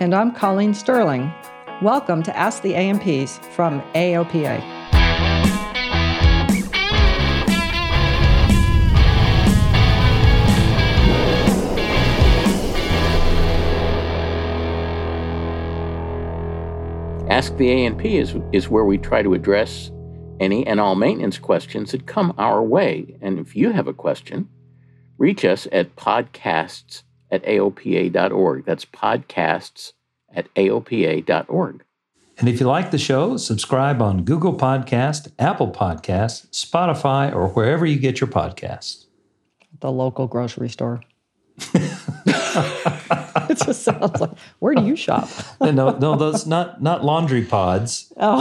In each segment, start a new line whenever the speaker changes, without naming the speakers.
And I'm Colleen Sterling. Welcome to Ask the A&Ps from AOPA.
Ask the A&P is, is where we try to address any and all maintenance questions that come our way. And if you have a question, reach us at podcasts at aopa.org. That's podcasts at aopa.org.
And if you like the show, subscribe on Google Podcast, Apple Podcasts, Spotify, or wherever you get your podcasts.
The local grocery store. it just sounds like where do you shop?
no, no, those not not laundry pods.
Oh,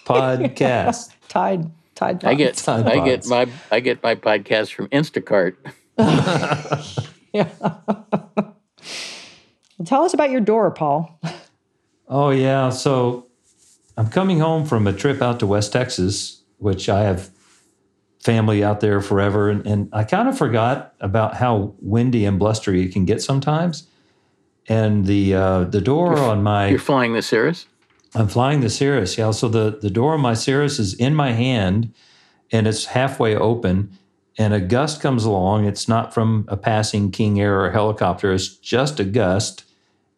podcast.
Tide Tide. Pods.
I get
Tide
I get my I get my podcast from Instacart.
Yeah. well, tell us about your door, Paul.
Oh yeah, so I'm coming home from a trip out to West Texas, which I have family out there forever, and, and I kind of forgot about how windy and blustery it can get sometimes. And the uh, the door on my
You're flying the Cirrus?
I'm flying the Cirrus, yeah. So the, the door on my Cirrus is in my hand and it's halfway open. And a gust comes along. It's not from a passing King Air or helicopter, it's just a gust.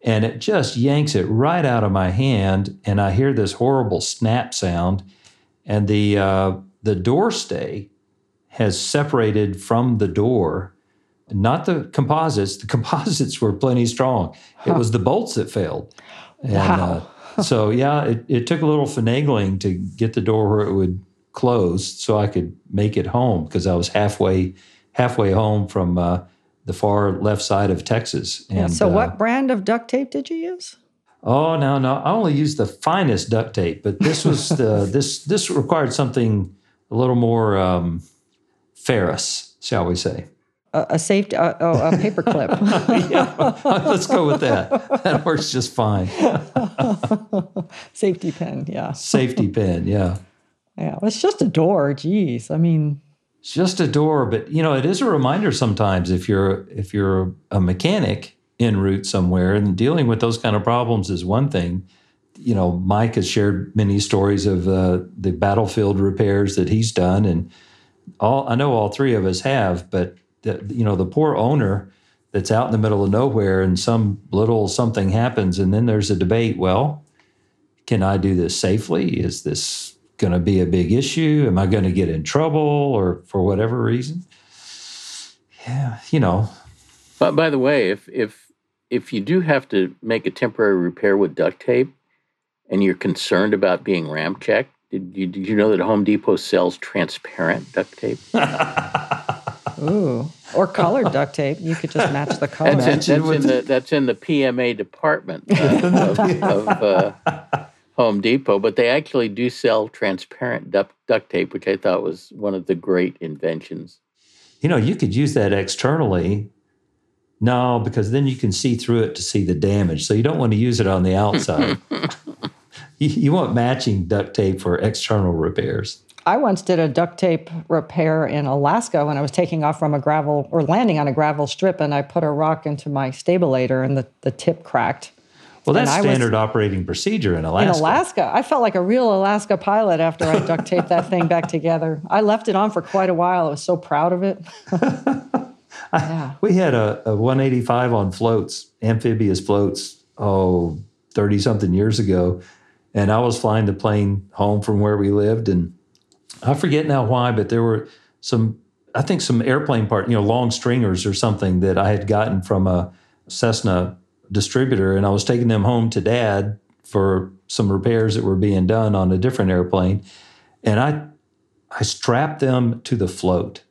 And it just yanks it right out of my hand. And I hear this horrible snap sound. And the, uh, the door stay has separated from the door, not the composites. The composites were plenty strong. It was the bolts that failed. And,
Wow.
uh, so yeah, it, it took a little finagling to get the door where it would close, so I could make it home because I was halfway halfway home from uh, the far left side of Texas. And
so,
uh,
what brand of duct tape did you use?
Oh no, no, I only used the finest duct tape, but this was the this this required something a little more um, ferrous, shall we say?
A, a safety, uh, oh, a paper clip.
yeah, let's go with that. That works just fine.
Safety pin. Yeah.
Safety pin, yeah.
Yeah. It's just a door. Geez. I mean,
It's just a door, but you know, it is a reminder sometimes if you're if you're a mechanic en route somewhere and dealing with those kind of problems is one thing. You know, Mike has shared many stories of uh, the battlefield repairs that he's done, and all I know all three of us have. But the, you know, the poor owner that's out in the middle of nowhere, and some little something happens, and then there's a debate. Well, can I do this safely? Is this going to be a big issue? Am I going to get in trouble or for whatever reason? Yeah, you know,
But by the way, if if if you do have to make a temporary repair with duct tape and you're concerned about being ramp checked, did you, did you know that Home Depot sells transparent duct tape?
ooh, or colored duct tape. You could just match the color.
That's in, that's, in the, that's in the PMA department uh, of, of uh, Home Depot, but they actually do sell transparent duct, duct tape, which I thought was one of the great inventions.
you know, you could use that externally. No, because then you can see through it to see the damage. So you don't want to use it on the outside. you, you want matching duct tape for external repairs.
I once did a duct tape repair in Alaska when I was taking off from a gravel or landing on a gravel strip, and I put a rock into my stabilator, and the, the tip cracked.
Well, that's
And I was-
standard operating procedure in Alaska.
In Alaska, I felt like a real Alaska pilot after I duct taped that thing back together. I left it on for quite a while. I was so proud of it. yeah.
We had a, a 185 on floats, amphibious floats, oh, 30 something years ago. and I was flying the plane home from where we lived, and I forget now why, but there were some, I think, some airplane part, you know, long stringers or something that I had gotten from a Cessna distributor, and I was taking them home to Dad for some repairs that were being done on a different airplane, and I, I strapped them to the float,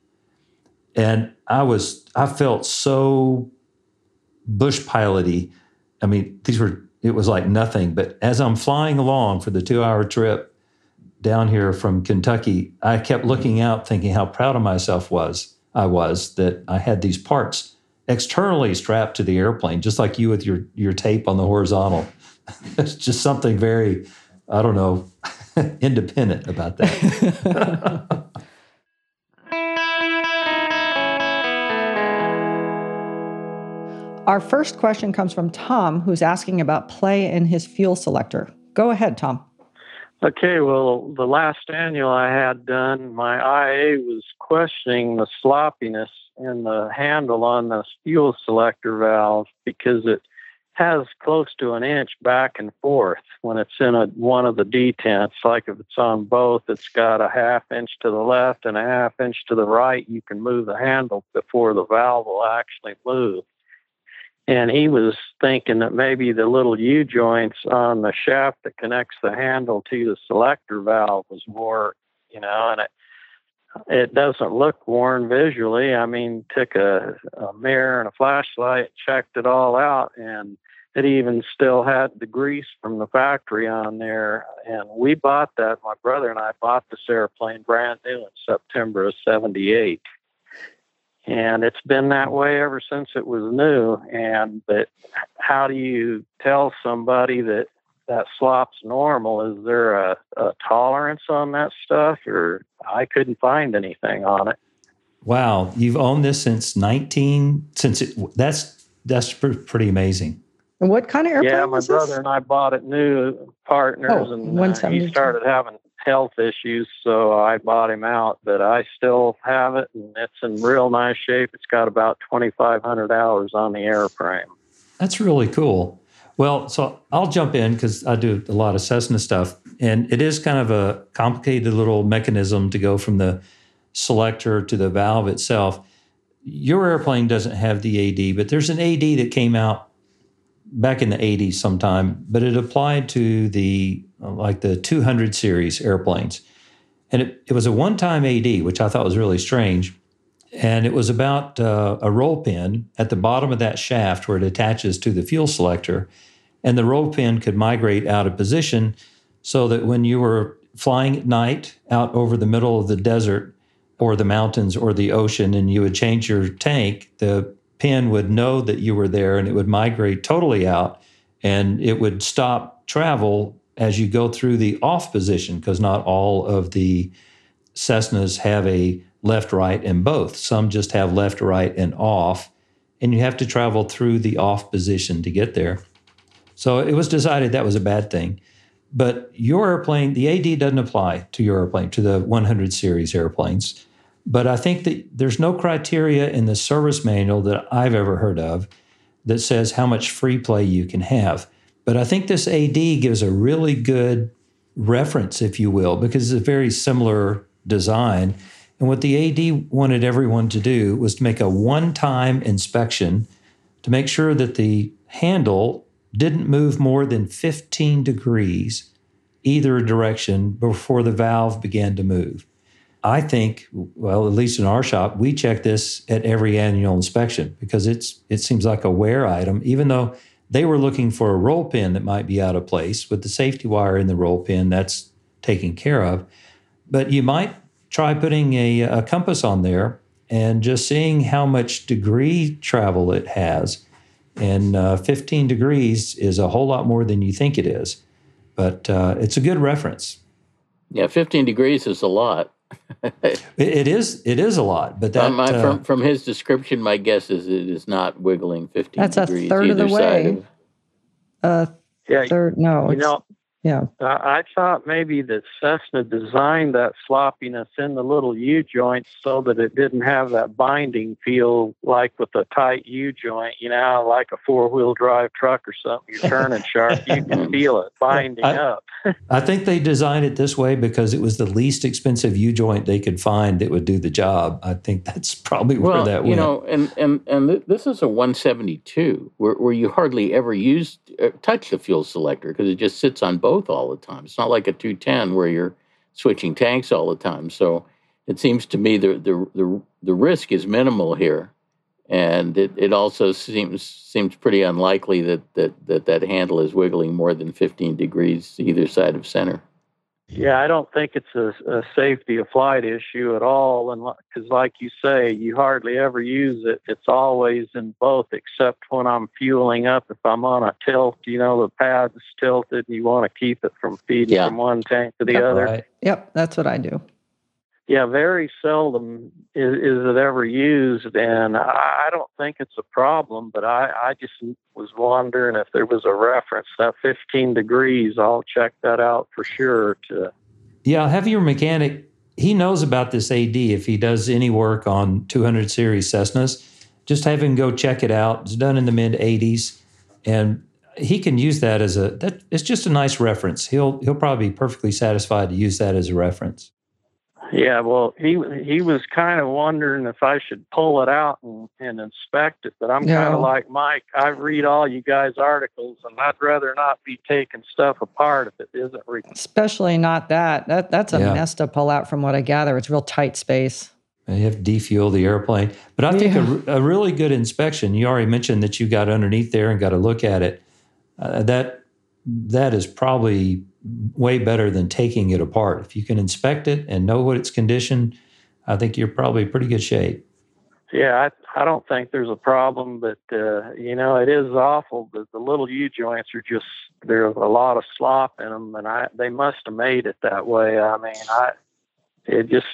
and I was, I felt so bush piloty. I mean, these were it was like nothing. But as I'm flying along for the two hour trip down here from Kentucky, I kept looking out thinking how proud of myself was I was that I had these parts externally strapped to the airplane, just like you with your your tape on the horizontal. it's just something very, I don't know, independent about that.
Our first question comes from Tom, who's asking about play in his fuel selector. Go ahead, Tom.
Okay, well, the last annual I had done, my IA was questioning the sloppiness in the handle on the fuel selector valve because it has close to an inch back and forth when it's in a, one of the detents. Like if it's on both, it's got a half inch to the left and a half inch to the right. You can move the handle before the valve will actually move and he was thinking that maybe the little U joints on the shaft that connects the handle to the selector valve was wore, you know, and it it doesn't look worn visually. I mean, took a, a mirror and a flashlight, checked it all out, and it even still had the grease from the factory on there. And we bought that. My brother and I bought this airplane brand new in September of '78 and it's been that way ever since it was new and but how do you tell somebody that that slop's normal is there a, a tolerance on that stuff or i couldn't find anything on it
wow you've owned this since 19 since it that's that's pretty amazing
and what kind of airplane
yeah my brother
this?
and i bought it new partners
oh,
and uh, he started having health issues, so I bought him out. But I still have it, and it's in real nice shape. It's got about 2,500 hours on the airframe.
That's really cool. Well, so I'll jump in because I do a lot of Cessna stuff, and it is kind of a complicated little mechanism to go from the selector to the valve itself. Your airplane doesn't have the AD, but there's an AD that came out back in the 80s sometime, but it applied to the like the 200 series airplanes. And it, it was a one time AD, which I thought was really strange. And it was about uh, a roll pin at the bottom of that shaft where it attaches to the fuel selector. And the roll pin could migrate out of position so that when you were flying at night out over the middle of the desert or the mountains or the ocean and you would change your tank, the pin would know that you were there and it would migrate totally out and it would stop travel as you go through the off position, because not all of the Cessnas have a left, right, and both. Some just have left, right, and off, and you have to travel through the off position to get there. So it was decided that was a bad thing. But your airplane, the AD doesn't apply to your airplane, to the 100 series airplanes. But I think that there's no criteria in the service manual that I've ever heard of that says how much free play you can have. But I think this AD gives a really good reference, if you will, because it's a very similar design. And what the AD wanted everyone to do was to make a one time inspection to make sure that the handle didn't move more than 15 degrees either direction before the valve began to move. I think, well, at least in our shop, we check this at every annual inspection because it's it seems like a wear item, even though they were looking for a roll pin that might be out of place with the safety wire in the roll pin that's taken care of. But you might try putting a, a compass on there and just seeing how much degree travel it has. And uh, 15 degrees is a whole lot more than you think it is, but uh, it's a good reference.
Yeah, 15 degrees is a lot.
it, it is. It is a lot, but that
my, uh, from from his description, my guess is it is not wiggling fifteen.
That's
degrees
a third of the way.
Of,
uh, yeah, third. No,
you know,
Yeah.
I I thought maybe that Cessna designed that sloppiness in the little U joints so that it didn't have that binding feel like with a tight U joint, you know, like a four wheel drive truck or something. You're turning sharp, you can feel it binding
I-
up.
I think they designed it this way because it was the least expensive U joint they could find that would do the job. I think that's probably where
Well,
that
you know, and and and th- this is a 172 where, where you hardly ever use uh, touch the fuel selector because it just sits on both all the time. It's not like a 210 where you're switching tanks all the time. So it seems to me the the the, the risk is minimal here, and it, it also seems seems pretty unlikely that, that that that handle is wiggling more than 15 degrees either side of center.
Yeah, I don't think it's a, a safety of flight issue at all. And because, like you say, you hardly ever use it. It's always in both, except when I'm fueling up. If I'm on a tilt, you know, the pad's tilted, and you want to keep it from feeding
Yeah.
from one tank to the
Yep.
other.
Right.
Yep. That's what I do.
Yeah, very seldom is, is it ever used, and I don't think it's a problem. But I, I just was wondering if there was a reference that 15 degrees. I'll check that out for sure. To
Yeah, have your mechanic. He knows about this AD if he does any work on 200 series Cessnas. Just have him go check it out. It's done in the mid 80s, and he can use that as a that. It's just a nice reference. He'll he'll probably be perfectly satisfied to use that as a reference.
Yeah, well, he he was kind of wondering if I should pull it out and, and inspect it, but I'm kind of like Mike. I read all you guys' articles, and I'd rather not be taking stuff apart if it isn't. Re-
Especially not that. That that's a
Yeah.
mess to pull out from what I gather. It's real tight space.
And you have to defuel the airplane. But I think a
Yeah.
a, really good inspection. You already mentioned that you got underneath there and got a look at it. Uh, that that is probably way better than taking it apart. If you can inspect it and know what its condition, I think you're probably pretty good shape.
yeah, I I don't think there's a problem, but uh, you know it is awful. The the little U joints are just there's a lot of slop in them, and I they must have made it that way. I mean, I it just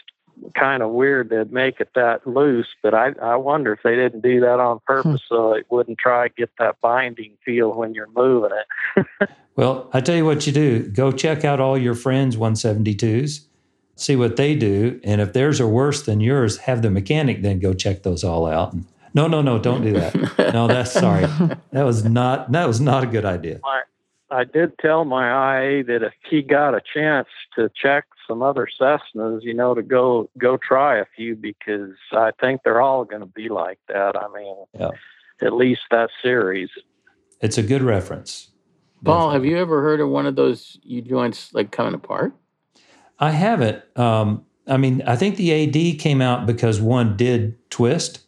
kind of weird to make it that loose, but I I wonder if they didn't do that on hmm. purpose so it wouldn't try to get that binding feel when you're moving it.
Well, I tell you what you do. Go check out all your friends 172s, see what they do, and if theirs are worse than yours, have the mechanic then go check those all out. No, no, no, don't do that. No, that's sorry. That was not that was not a good idea.
my I did tell my IA that if he got a chance to check some other Cessnas, you know, to go go try a few because I think they're all going to be like that. I mean,
Yeah.
at least that series.
It's a good reference.
Paul, have you ever heard of one of those U joints like coming apart?
I haven't. Um, I mean, I think the AD came out because one did twist,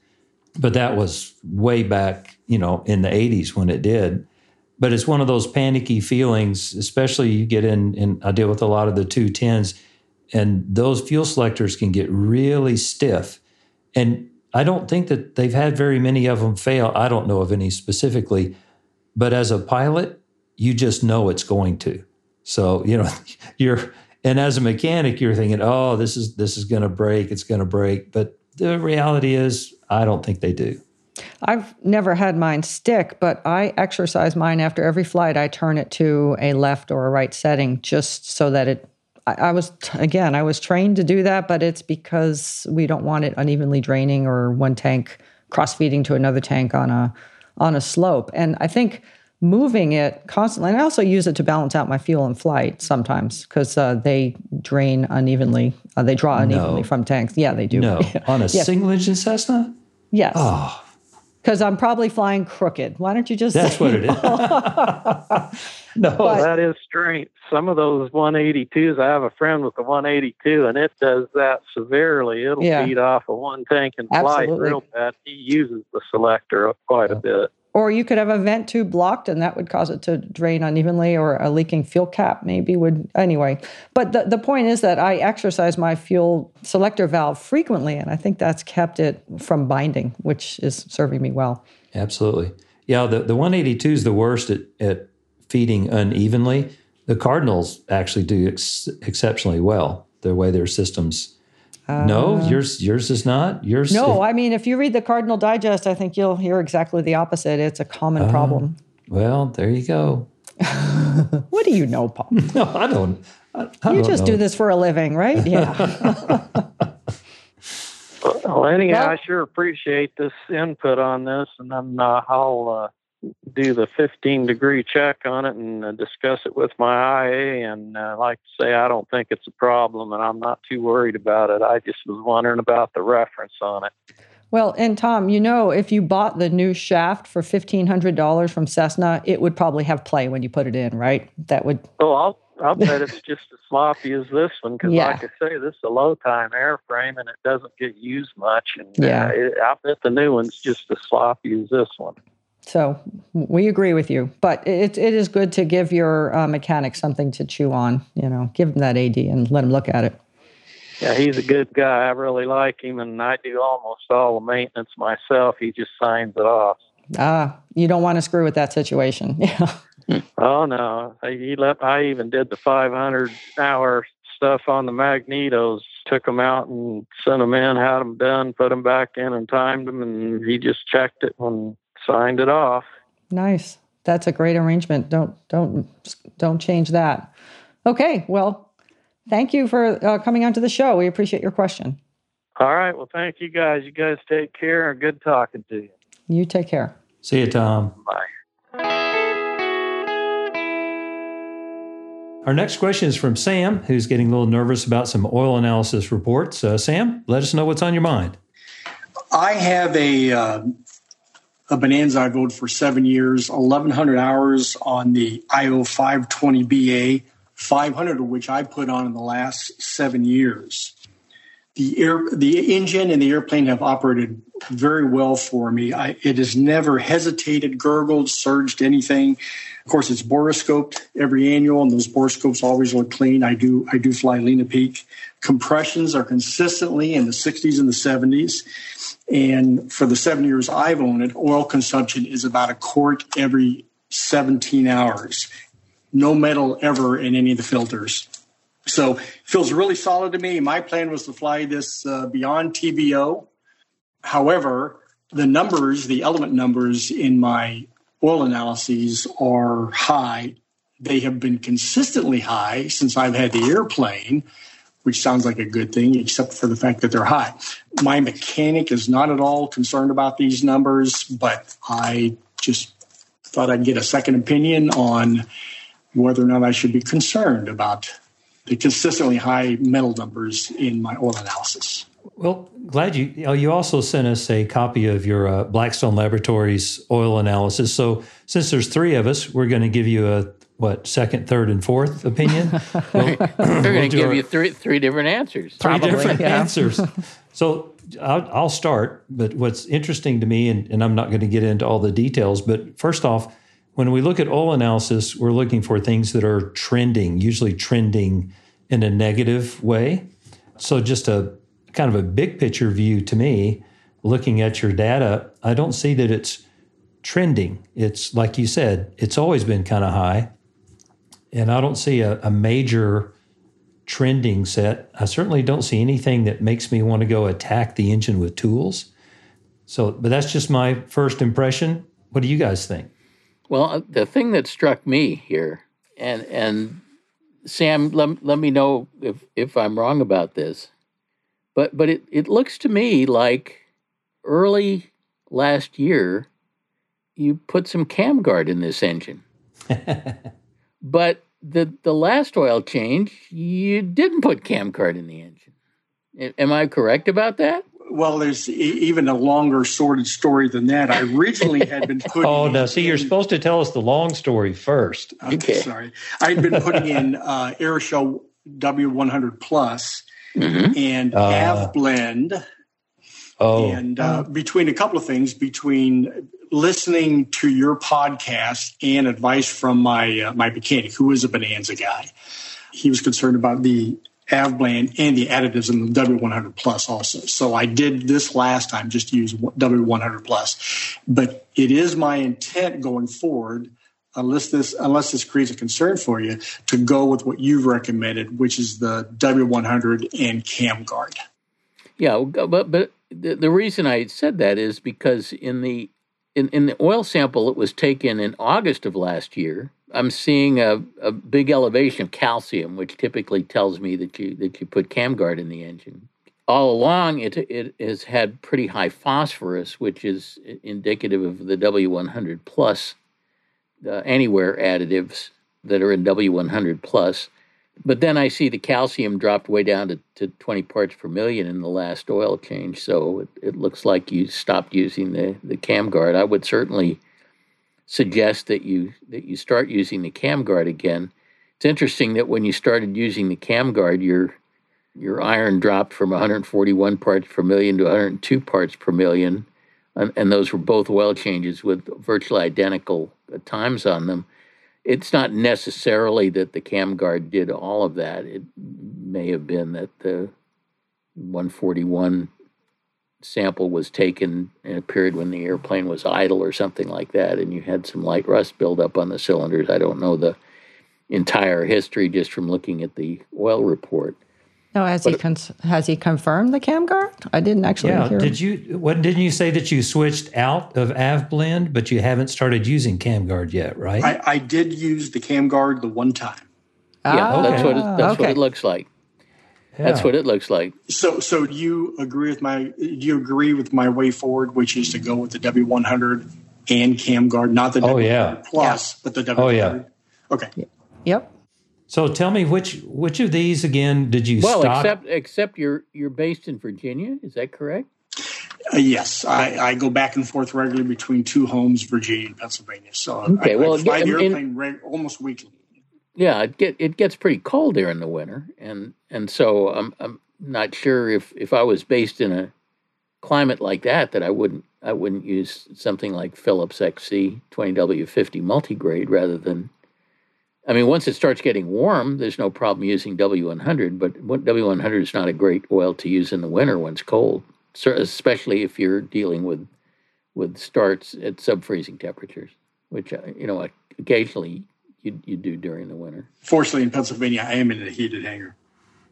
but that was way back, you know, in the 80s when it did. But it's one of those panicky feelings, especially you get in, and I deal with a lot of the 210s, and those fuel selectors can get really stiff. And I don't think that they've had very many of them fail. I don't know of any specifically, but as a pilot, you just know it's going to. So, you know, you're and as a mechanic, you're thinking, "Oh, this is this is going to break. It's going to break." But the reality is, I don't think they do.
I've never had mine stick, but I exercise mine after every flight. I turn it to a left or a right setting just so that it. I, I was again, I was trained to do that, but it's because we don't want it unevenly draining or one tank cross feeding to another tank on a on a slope. And I think moving it constantly, and I also use it to balance out my fuel in flight sometimes because uh, they drain unevenly. Uh, they draw unevenly
No.
from tanks. Yeah, they do.
No, on a
Yes.
single engine Cessna.
Yes.
Oh,
Because I'm probably flying crooked. Why don't you just
that's
say
what it is. no,
But-
that is strange. Some of those 182s, I have a friend with a 182, and it does that severely. It'll
Yeah.
feed off of one tank and flight
Absolutely.
real bad. He uses the selector quite a bit.
Or you could have a vent tube blocked and that would cause it to drain unevenly, or a leaking fuel cap maybe would. Anyway, but the, the point is that I exercise my fuel selector valve frequently, and I think that's kept it from binding, which is serving me well.
Absolutely. Yeah, the, the 182 is the worst at, at feeding unevenly. The Cardinals actually do ex- exceptionally well, the way their systems. No, yours yours is not. Yours.
Uh, No,
if-
I mean, if you read the Cardinal Digest, I think you'll hear exactly the opposite. It's a common problem.
well, there you go.
what do you know, Paul?
No, I don't. I, I
you
don't
just
know.
do this for a living, right? Yeah.
Well, anyhow,
Well-
I sure appreciate this input on this, and then uh, I'll uh, do the 15 degree check on it and uh, discuss it with my IA. And uh, like to say, I don't think it's a problem, and I'm not too worried about it. I just was wondering about the reference on it.
well, and Tom, you know, if you bought the new shaft for fifteen hundred dollars from Cessna, it would probably have play when you put it in, right? That would.
Oh, I'll I'll bet it's just as sloppy as this one because,
Yeah.
like I say, this is a low time airframe and it doesn't get used much. And
Yeah.
uh, it, I bet the new one's just as sloppy as this one.
So we agree with you, but it it is good to give your uh, mechanic something to chew on. You know, give him that AD and let him look at it.
Yeah, he's a good guy. I really like him, and I do almost all the maintenance myself. He just signs it off.
Ah, you don't want to screw with that situation. Yeah.
Oh no, he left. I even did the 500 hour stuff on the magnetos. Took them out and sent them in, had them done, put them back in, and timed them, and he just checked it and signed it off.
Nice. That's a great arrangement. Don't don't don't change that. Okay. Well, thank you for uh, coming onto the show. We appreciate your question.
All right. Well, thank you guys. You guys take care. And good talking to you.
You take care.
See you, Tom.
Bye.
Our next question is from Sam, who's getting a little nervous about some oil analysis reports. Uh, Sam, let us know what's on your mind.
I have a uh, a Bonanza I've owned for seven years, 1,100 hours on the IO 520BA, 500 of which I put on in the last seven years. The air, the engine and the airplane have operated very well for me. I, it has never hesitated, gurgled, surged anything. Of course, it's borescoped every annual, and those borescopes always look clean. I do I do fly lean of peak. Compressions are consistently in the 60s and the 70s. And for the seven years I've owned it, oil consumption is about a quart every 17 hours. No metal ever in any of the filters. So feels really solid to me. My plan was to fly this uh, beyond TBO. However, the numbers, the element numbers in my oil analyses are high. They have been consistently high since I've had the airplane, which sounds like a good thing, except for the fact that they're high. My mechanic is not at all concerned about these numbers, but I just thought I'd get a second opinion on whether or not I should be concerned about the consistently high metal numbers in my oil analysis.
Well, glad you. oh, You also sent us a copy of your uh, Blackstone Laboratories oil analysis. So, since there's three of us, we're going to give you a what second, third, and fourth opinion. Well,
They're going
we'll
to give
our-
you three three different answers.
three
Probably,
different
yeah.
answers. So I'll, I'll start. But what's interesting to me, and, and I'm not going to get into all the details, but first off, when we look at oil analysis, we're looking for things that are trending, usually trending in a negative way. So just a kind of a big picture view to me, looking at your data, I don't see that it's trending. It's like you said, it's always been kind of high. And I don't see a, a major trending set. I certainly don't see anything that makes me want to go attack the engine with tools. So, but that's just my first impression. What do you guys think?
Well, uh, the thing that struck me here, and and Sam, let, let me know if if I'm wrong about this, but but it, it looks to me like early last year you put some CamGuard in this engine, but the the last oil change you didn't put CamGuard in the engine. A- Am I correct about that?
Well, there's e- even a longer sordid story than that. I originally had been putting.
Oh, no. See, you're supposed to tell us the long story first.
I'm
Okay.
sorry. I'd been putting in uh, AeroShell W100 Plus
Mm-hmm.
and. AvBlend,
Oh,
and uh, between a couple of things, between listening to your podcast and advice from my uh, my mechanic, who is a Bonanza guy, he was concerned about the AvBlend and the additives in the W100 Plus also. So I did this last time, just use W100 Plus, but it is my intent going forward unless this unless this creates a concern for you, to go with what you've recommended, which is the W100 and CamGuard.
Yeah, but but the, the reason I said that is because in the in, in the oil sample that was taken in August of last year, I'm seeing a, a big elevation of calcium, which typically tells me that you that you put CamGuard in the engine. All along, it it has had pretty high phosphorus, which is indicative of the W100 plus uh, anywhere additives that are in W100 plus. But then I see the calcium dropped way down to, to 20 parts per million in the last oil change. So it, it looks like you stopped using the, the CamGuard. I would certainly suggest that you that you start using the CamGuard again. It's interesting that when you started using the CamGuard, your your iron dropped from 141 parts per million to 102 parts per million, and, and those were both oil changes with virtually identical uh, times on them. It's not necessarily that the CamGuard did all of that. It may have been that the 141 sample was taken in a period when the airplane was idle or something like that, and you had some light rust buildup on the cylinders. I don't know the entire history just from looking at the oil report.
No, has but, he cons- has he confirmed the CamGuard? I didn't actually
yeah,
hear.
Did you? What didn't you say that you switched out of AvBlend, but you haven't started using CamGuard yet, right?
I, I did use the CamGuard the one time.
Yeah, ah, that's what it, that's okay. what it looks like. Yeah. That's what it looks like.
So, so do you agree with my? Do you agree with my way forward, which is to go with the W one hundred and CamGuard, not the
oh,
W
yeah.
plus,
yeah.
but the W one hundred?
Oh
yeah. Okay.
Yep.
So tell me which which of these again did you
well,
stop?
except except you're you're based in Virginia, is that correct?
Uh, yes, I, I, go back and forth regularly between two homes, Virginia and Pennsylvania. So
okay,
I,
well,
I fly the airplane reg- almost weekly.
Yeah, it get it gets pretty cold there in the winter, and and so I'm I'm not sure if if I was based in a climate like that that I wouldn't I wouldn't use something like Phillips XC 20W50 multigrade rather than I mean, once it starts getting warm, there's no problem using W100, but W100 is not a great oil to use in the winter when it's cold, especially if you're dealing with with starts at sub-freezing temperatures, which uh, you know occasionally you you do during the winter.
Fortunately, in Pennsylvania, I am in a heated hangar.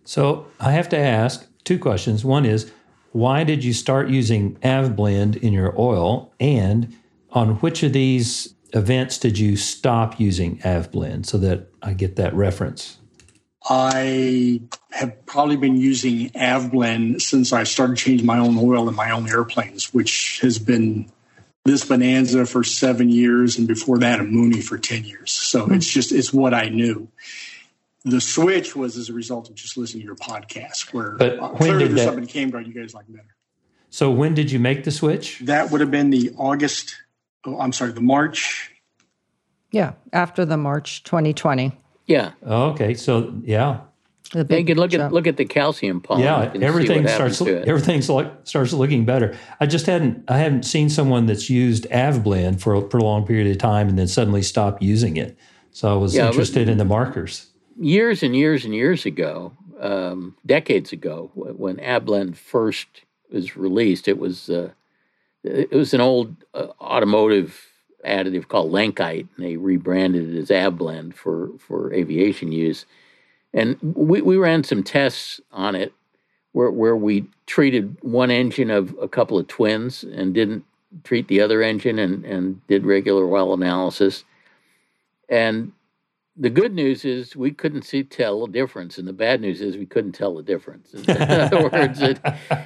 So I have to ask two questions. One is, why did you start using AvBlend in your oil, and on which of these events did you stop using AvBlend so that I get that reference?
I have probably been using AvBlend since I started changing my own oil in my own airplanes, which has been this Bonanza for seven years, and before that, a Mooney for 10 years. So mm-hmm. it's just, it's what I knew. The switch was as a result of just listening to your podcast, where
but
uh,
when
clearly
did
there's
that,
something in CamGuard you guys like better.
So when did you make the switch?
That would have been the August oh, I'm sorry, the March.
Yeah, after the March 2020.
Yeah.
Oh, okay. So yeah.
The you can look jump. at look at the calcium pump.
Yeah, everything starts everything's like starts looking better. I just hadn't I haven't seen someone that's used AvBlend for a prolonged period of time and then suddenly stopped using it. So I was yeah, interested in the markers.
Years and years and years ago, um, decades ago, when AvBlend first was released, it was uh, it was an old uh, automotive additive called Lenkite, and they rebranded it as AvBlend for for aviation use. And we, we ran some tests on it where where we treated one engine of a couple of twins and didn't treat the other engine and, and did regular oil analysis. And the good news is we couldn't see tell a difference, and the bad news is we couldn't tell the difference. In other words, it,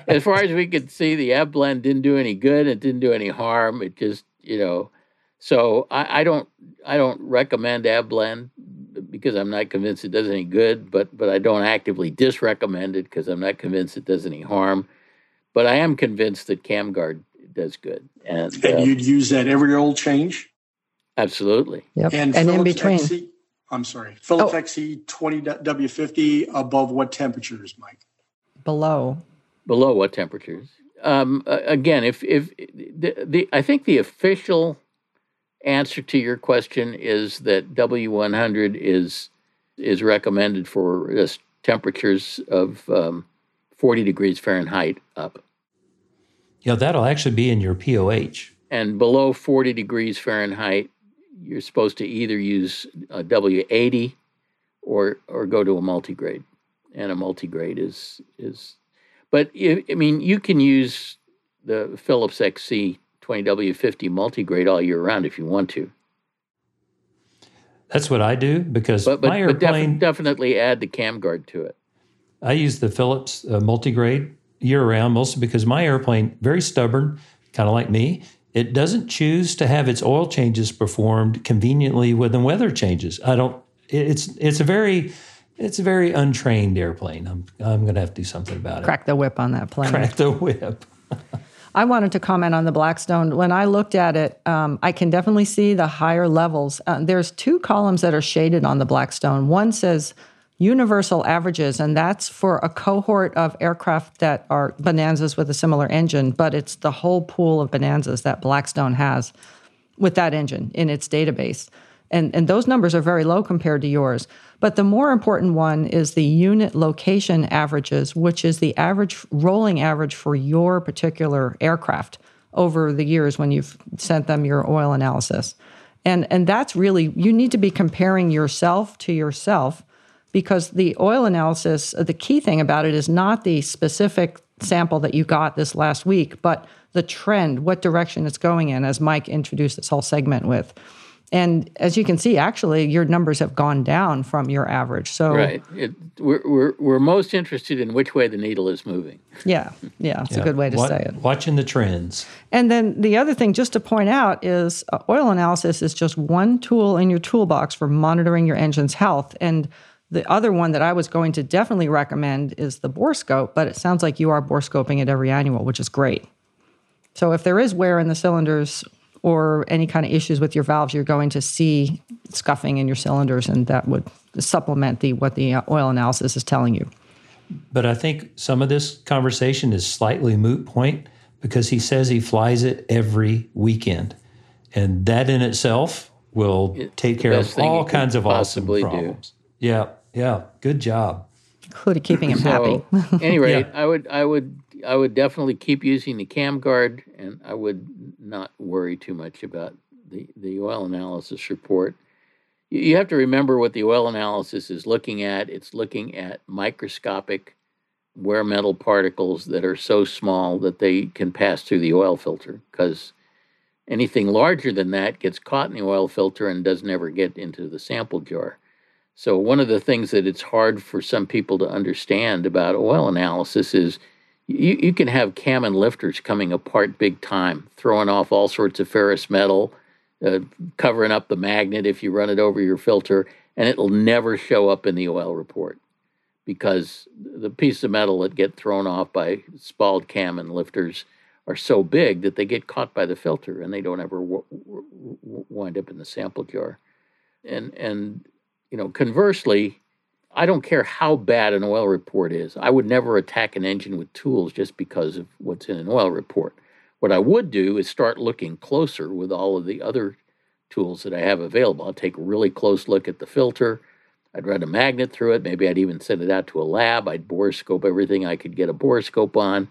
as far as we could see, the AvBlend didn't do any good. It didn't do any harm. It just, you know, so I, I don't, I don't recommend AvBlend because I'm not convinced it does any good. But but I don't actively disrecommend it because I'm not convinced it does any harm. But I am convinced that CamGuard does good. And,
and uh, you'd use that every old change.
Absolutely.
Yep. And, and in between.
XC, I'm sorry, Phillips oh. XC20W50 above what temperatures, Mike?
Below.
Below what temperatures? Um, again, if if the, the I think the official answer to your question is that W100 is is recommended for just temperatures of um, 40 degrees Fahrenheit up.
Yeah, that'll actually be in your POH.
And below 40 degrees Fahrenheit, you're supposed to either use a W80 or or go to a multigrade, and a multigrade is is. But I mean, you can use the Phillips XC 20W50 multigrade all year round if you want to.
That's what I do because
but, but,
my
but
airplane.
def- definitely add the CamGuard to it.
I use the Phillips uh, multigrade year round, mostly because my airplane very stubborn, kind of like me. It doesn't choose to have its oil changes performed conveniently when the weather changes. I don't. It's it's a very it's a very untrained airplane. I'm I'm going to have to do something about it.
Crack the whip on that plane.
Crack the whip.
I wanted to comment on the Blackstone. When I looked at it, um, I can definitely see the higher levels. Uh, there's two columns that are shaded on the Blackstone. One says universal averages, and that's for a cohort of aircraft that are Bonanzas with a similar engine, but it's the whole pool of Bonanzas that Blackstone has with that engine in its database. And, and those numbers are very low compared to yours. But the more important one is the unit location averages, which is the average rolling average for your particular aircraft over the years when you've sent them your oil analysis. And, and that's really, you need to be comparing yourself to yourself because the oil analysis, the key thing about it is not the specific sample that you got this last week, but the trend, what direction it's going in, as Mike introduced this whole segment with. And as you can see, actually, your numbers have gone down from your average. So,
Right. It, we're, we're, we're most interested in which way the needle is moving.
yeah, yeah, it's
Yeah.
a good way to
Wa-
say it.
Watching the trends.
And then the other thing, just to point out, is uh, oil analysis is just one tool in your toolbox for monitoring your engine's health. And the other one that I was going to definitely recommend is the bore scope, but it sounds like you are bore scoping it every annual, which is great. So if there is wear in the cylinders or any kind of issues with your valves, you're going to see scuffing in your cylinders, and that would supplement the what the uh, oil analysis is telling you.
But I think some of this conversation is slightly moot point because he says he flies it every weekend. And that in itself will take care of all kinds of awesome
possibly do.
problems. Yeah, yeah. Good job.
Including keeping him happy.
So, any rate,
Yeah.
I would, I would, I would definitely keep using the CamGuard, and I would not worry too much about the the oil analysis report. You, you have to remember what the oil analysis is looking at. It's looking at microscopic wear metal particles that are so small that they can pass through the oil filter because anything larger than that gets caught in the oil filter and doesn't ever get into the sample jar. So one of the things that it's hard for some people to understand about oil analysis is you, you can have cam and lifters coming apart big time, throwing off all sorts of ferrous metal, uh, covering up the magnet if you run it over your filter, and it'll never show up in the oil report because the pieces of metal that get thrown off by spalled cam and lifters are so big that they get caught by the filter and they don't ever w- w- wind up in the sample jar. And and you know, conversely, I don't care how bad an oil report is. I would never attack an engine with tools just because of what's in an oil report. What I would do is start looking closer with all of the other tools that I have available. I'll take a really close look at the filter. I'd run a magnet through it. Maybe I'd even send it out to a lab. I'd bore scope everything I could get a bore scope on,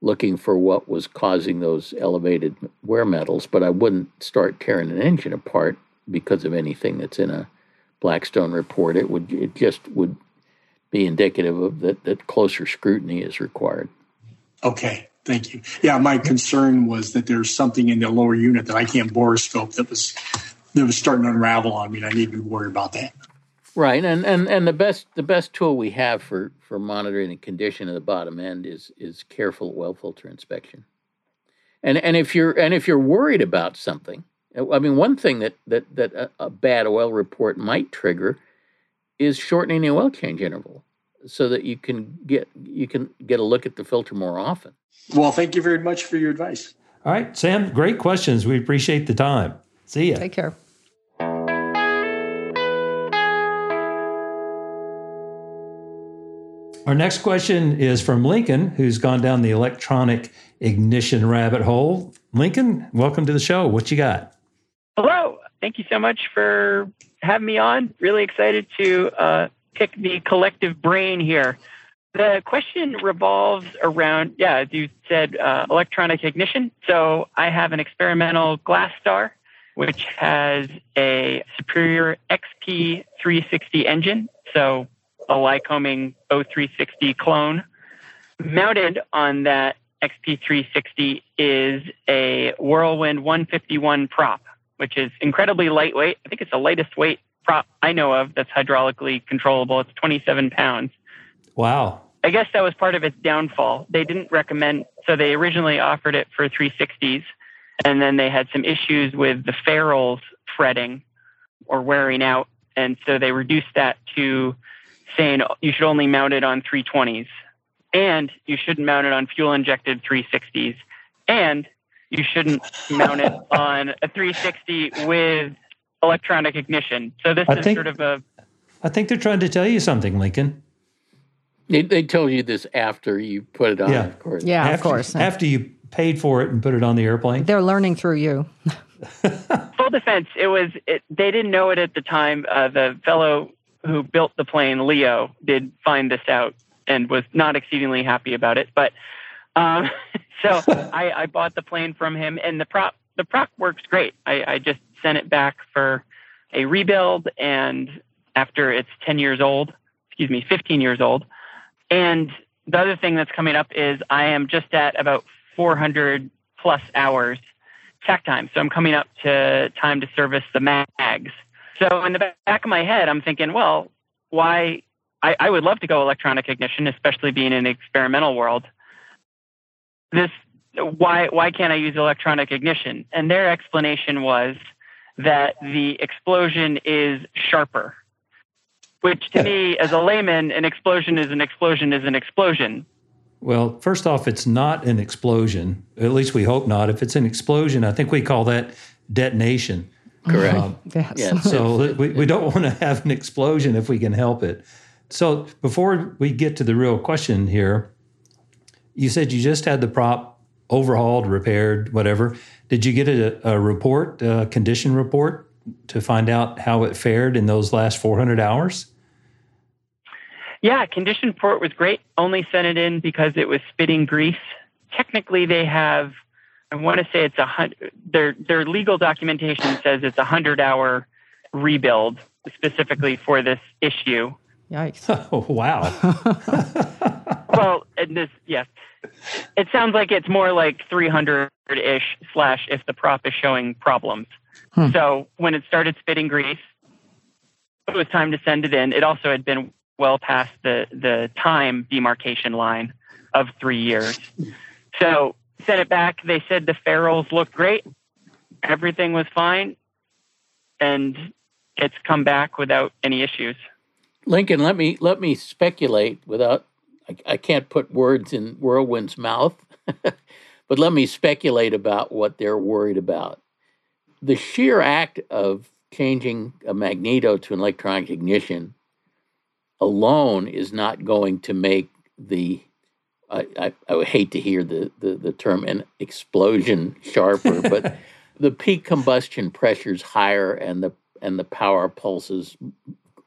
looking for what was causing those elevated wear metals. But I wouldn't start tearing an engine apart because of anything that's in a Blackstone report. It would it just would be indicative of that that closer scrutiny is required.
Okay, thank you. Yeah, my concern was that there's something in the lower unit that I can't borescope that was that was starting to unravel on me, and I need to worry about that.
Right, and, and and the best the best tool we have for for monitoring the condition of the bottom end is is careful oil filter inspection. And and if you're and if you're worried about something, Uh, I mean, one thing that that that a, a bad oil report might trigger is shortening the oil change interval, so that you can get you can get a look at the filter more often.
Well, thank you very much for your advice.
All right, Sam, great questions. We appreciate the time. See ya.
Take care.
Our next question is from Lincoln, who's gone down the electronic ignition rabbit hole. Lincoln, welcome to the show. What you got?
Hello. Thank you so much for having me on. Really excited to uh, pick the collective brain here. The question revolves around, yeah, as you said, uh, electronic ignition. So I have an experimental GlaStar, which has a Superior XP360 engine. So a Lycoming O360 clone. Mounted on that XP360 is a Whirlwind 151 prop, which is incredibly lightweight. I think it's the lightest weight prop I know of that's hydraulically controllable. It's 27 pounds.
Wow.
I guess that was part of its downfall. They didn't recommend, so they originally offered it for 360s, and then they had some issues with the ferrules fretting or wearing out, and so they reduced that to saying you should only mount it on 320s, and you shouldn't mount it on fuel injected 360s, and you shouldn't mount it on a 360 with electronic ignition. So this
I
is
think-
sort of a
I think they're trying to tell you something, Lincoln.
They, they told you this after you put it on,
Yeah.
of course.
Yeah,
after,
of course.
After you paid for it and put it on the airplane.
They're learning through you.
full defense, it was it, they didn't know it at the time. Uh, the fellow who built the plane, Leo, did find this out and was not exceedingly happy about it. But um, so I, I bought the plane from him, and the prop the prop works great. I, I just sent it back for a rebuild, and after it's ten years old, excuse me, fifteen years old. And the other thing that's coming up is I am just at about 400 plus hours tach time. So I'm coming up to time to service the mags. So in the back of my head, I'm thinking, well, why? I, I would love to go electronic ignition, especially being in the experimental world. This, why, why can't I use electronic ignition? And their explanation was that the explosion is sharper, which to me, as a layman, an explosion is an explosion is an explosion.
Well, first off, it's not an explosion. At least we hope not. If it's an explosion, I think we call that detonation.
Correct.
Um,
Yes.
Yeah.
so we, we don't want to have an explosion if we can help it. So before we get to the real question here, you said you just had the prop overhauled, repaired, whatever. Did you get a, a report, a condition report, to find out how it fared in those last 400 hours?
Yeah, condition report was great. Only sent it in because it was spitting grease. Technically, they have. I want to say it's a hundred. Their their legal documentation says it's a hundred hour rebuild specifically for this issue.
Yikes.
Oh, wow.
Well, and this yes, it sounds like it's more like 300 ish slash if the prop is showing problems.
Hmm.
So when it started spitting grease, it was time to send it in. It also had been well past the the time demarcation line of three years. So sent it back. They said the ferrules looked great, everything was fine, and it's come back without any issues.
Lincoln, let me let me speculate without I, I can't put words in Whirlwind's mouth, but let me speculate about what they're worried about. The sheer act of changing a magneto to an electronic ignition alone is not going to make the I, I, I would hate to hear the, the, the term an explosion sharper, but the peak combustion pressures higher and the and the power pulses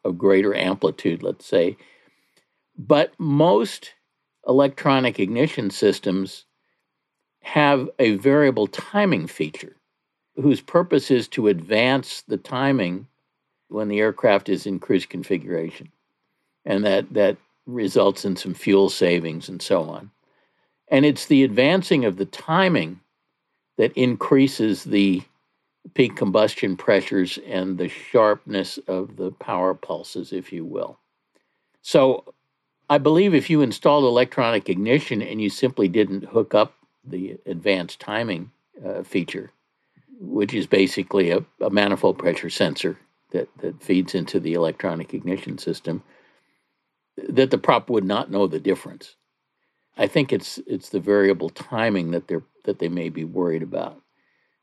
of greater amplitude, let's say. But most electronic ignition systems have a variable timing feature whose purpose is to advance the timing when the aircraft is in cruise configuration. And that, that results in some fuel savings and so on. And it's the advancing of the timing that increases the peak combustion pressures and the sharpness of the power pulses, if you will. So I believe if you installed electronic ignition and you simply didn't hook up the advanced timing uh, feature, which is basically a, a manifold pressure sensor that, that feeds into the electronic ignition system, that the prop would not know the difference. I think it's it's the variable timing that they're that they may be worried about.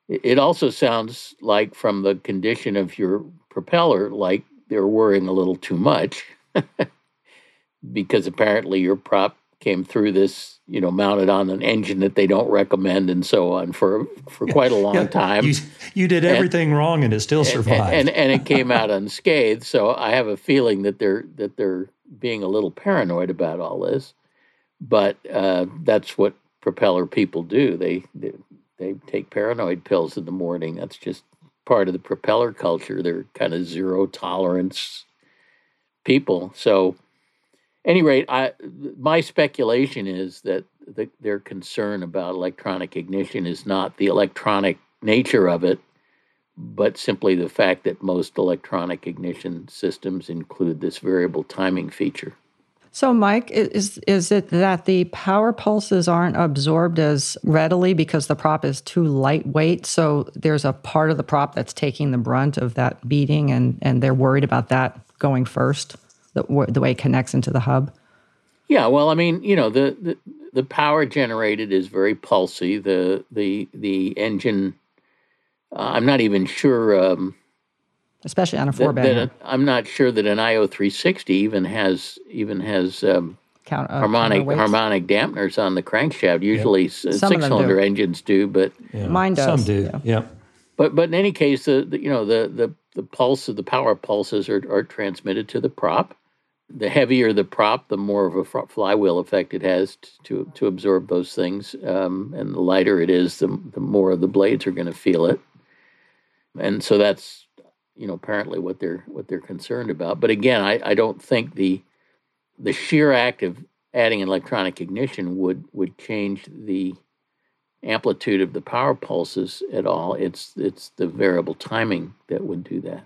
It also sounds like from the condition of your propeller, like they're worrying a little too much, because apparently your prop came through this, you know, mounted on an engine that they don't recommend, and so on for for quite a long
Yeah,
time.
You, you did everything wrong and it still
And-
survived.
And, and it came out unscathed. So I have a feeling that they're that they're being a little paranoid about all this. But uh, that's what propeller people do. They, they they take paranoid pills in the morning. That's just part of the propeller culture. They're kind of zero tolerance people. So, any rate, I my speculation is that the, their concern about electronic ignition is not the electronic nature of it, but simply the fact that most electronic ignition systems include this variable timing feature.
So, Mike, is is it that the power pulses aren't absorbed as readily because the prop is too lightweight? So there's a part of the prop that's taking the brunt of that beating, and and they're worried about that going first, the the way it connects into the hub.
Yeah, well, I mean, you know, the the, the power generated is very pulsy. The the the engine, uh, I'm not even sure. Um,
especially on a four bed.
I'm not sure that an IO360 even has even has um, Count, uh, harmonic harmonic dampeners on the crankshaft. Usually, six cylinder engines do, but
yeah. mine does.
Some do. Yeah. yeah.
But but in any case, the, the, you know the the the pulse of the power pulses are are transmitted to the prop. The heavier the prop, the more of a flywheel effect it has to to absorb those things, um, and the lighter it is, the the more of the blades are going to feel it. And so that's you know apparently what they're what they're concerned about. But again, I, I don't think the the sheer act of adding electronic ignition would would change the amplitude of the power pulses at all. It's it's the variable timing that would do that.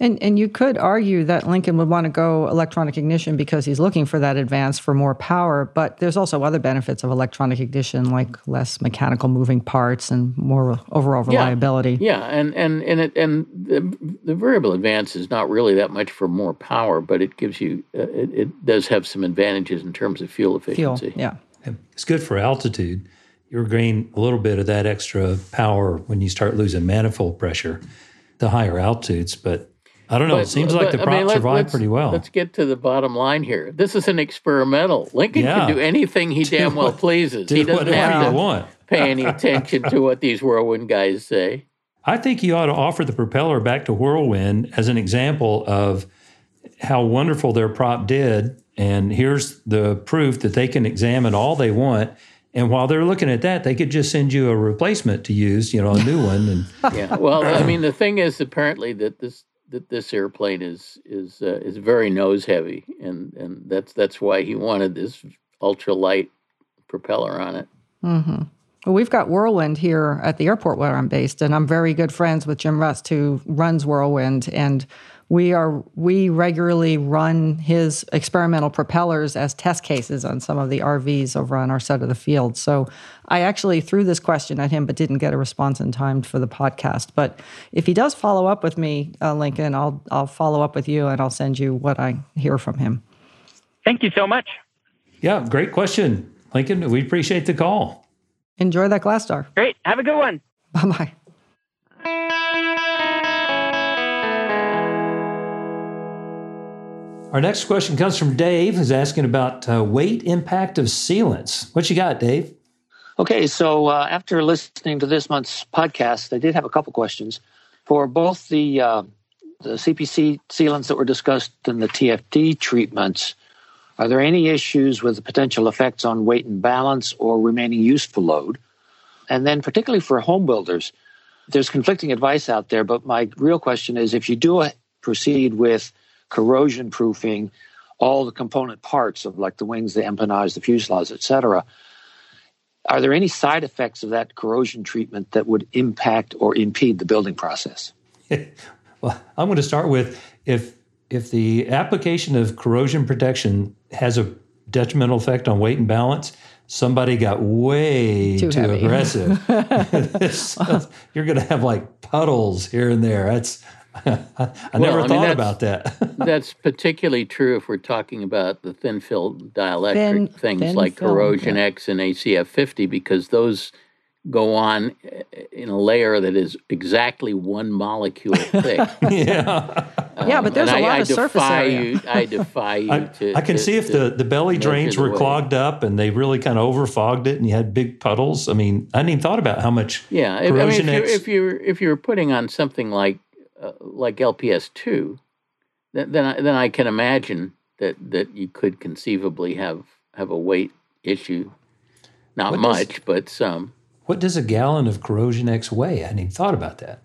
And and you could argue that Lincoln would want to go electronic ignition because he's looking for that advance for more power, but there's also other benefits of electronic ignition like less mechanical moving parts and more overall reliability.
Yeah, yeah. and and and it, and the, the variable advance is not really that much for more power, but it gives you uh, it, it does have some advantages in terms of fuel efficiency.
Fuel, yeah.
It's good for altitude. You're gaining a little bit of that extra power when you start losing manifold pressure the higher altitudes, but I don't know. But, it seems like the prop I mean, survived pretty well.
Let's get to the bottom line here. This is an experimental. Lincoln yeah. can do anything he damn well pleases.
he
doesn't have to want. pay any attention to what these whirlwind guys say.
I think you ought to offer the propeller back to Whirlwind as an example of how wonderful their prop did. And here's the proof that they can examine all they want and while they're looking at that, they could just send you a replacement to use, you know, a new one.
And yeah, well, I mean, the thing is, apparently, that this that this airplane is is uh, is very nose heavy, and and that's that's why he wanted this ultralight propeller on it.
Mm-hmm. Well, we've got Whirlwind here at the airport where I'm based, and I'm very good friends with Jim Rust, who runs Whirlwind, and we are we regularly run his experimental propellers as test cases on some of the RVs over on our side of the field. So I actually threw this question at him, but didn't get a response in time for the podcast. But if he does follow up with me, uh, Lincoln, I'll I'll follow up with you and I'll send you what I hear from him.
Thank you so much.
Yeah, great question, Lincoln. We appreciate the call.
Enjoy that GlaStar.
Great. Have a good one.
Bye bye.
Our next question comes from Dave, who's asking about uh, weight impact of sealants. What you got, Dave?
Okay, so uh, after listening to this month's podcast, I did have a couple questions for both the uh, the CPC sealants that were discussed and the TFD treatments. Are there any issues with the potential effects on weight and balance or remaining useful load? And then, particularly for home builders, there's conflicting advice out there. But my real question is, if you do proceed with corrosion proofing all the component parts of like the wings, the empennage, the fuselage, etc. Are there any side effects of that corrosion treatment that would impact or impede the building process?
well, I'm going to start with if if the application of corrosion protection has a detrimental effect on weight and balance, somebody got way too, too aggressive. you're going to have like puddles here and there. That's I well, never I thought about that.
that's particularly true if we're talking about the thin film dielectric thin, things thin like film, Corrosion yeah. X and ACF 50 because those go on in a layer that is exactly one molecule thick.
yeah. Um, yeah, but there's a lot I, of surface area.
You, I defy you
I,
to.
I can
to,
see if the, the belly drains were clogged up and they really kind of overfogged it and you had big puddles. I mean, I hadn't even thought about how much.
Yeah, I mean, if you're, if you're if you're putting on something like uh, like LPS two, then then I, then I can imagine that that you could conceivably have have a weight issue. Not what much, does, but some.
What does a gallon of Corrosion X weigh? I hadn't even thought about that.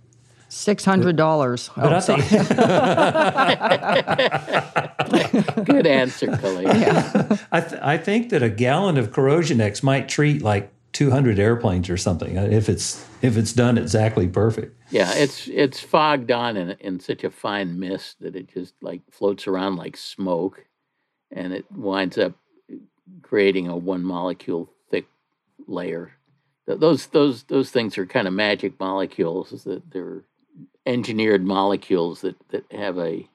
Six hundred dollars.
But oh, I think
good answer, Khalid. Yeah.
I th- I think that a gallon of Corrosion X might treat like 200 airplanes or something uh, if it's if it's done exactly perfect.
Yeah, it's it's fogged on in in such a fine mist that it just like floats around like smoke, and it winds up creating a one molecule thick layer. Those those those things are kind of magic molecules. That they're engineered molecules that that have a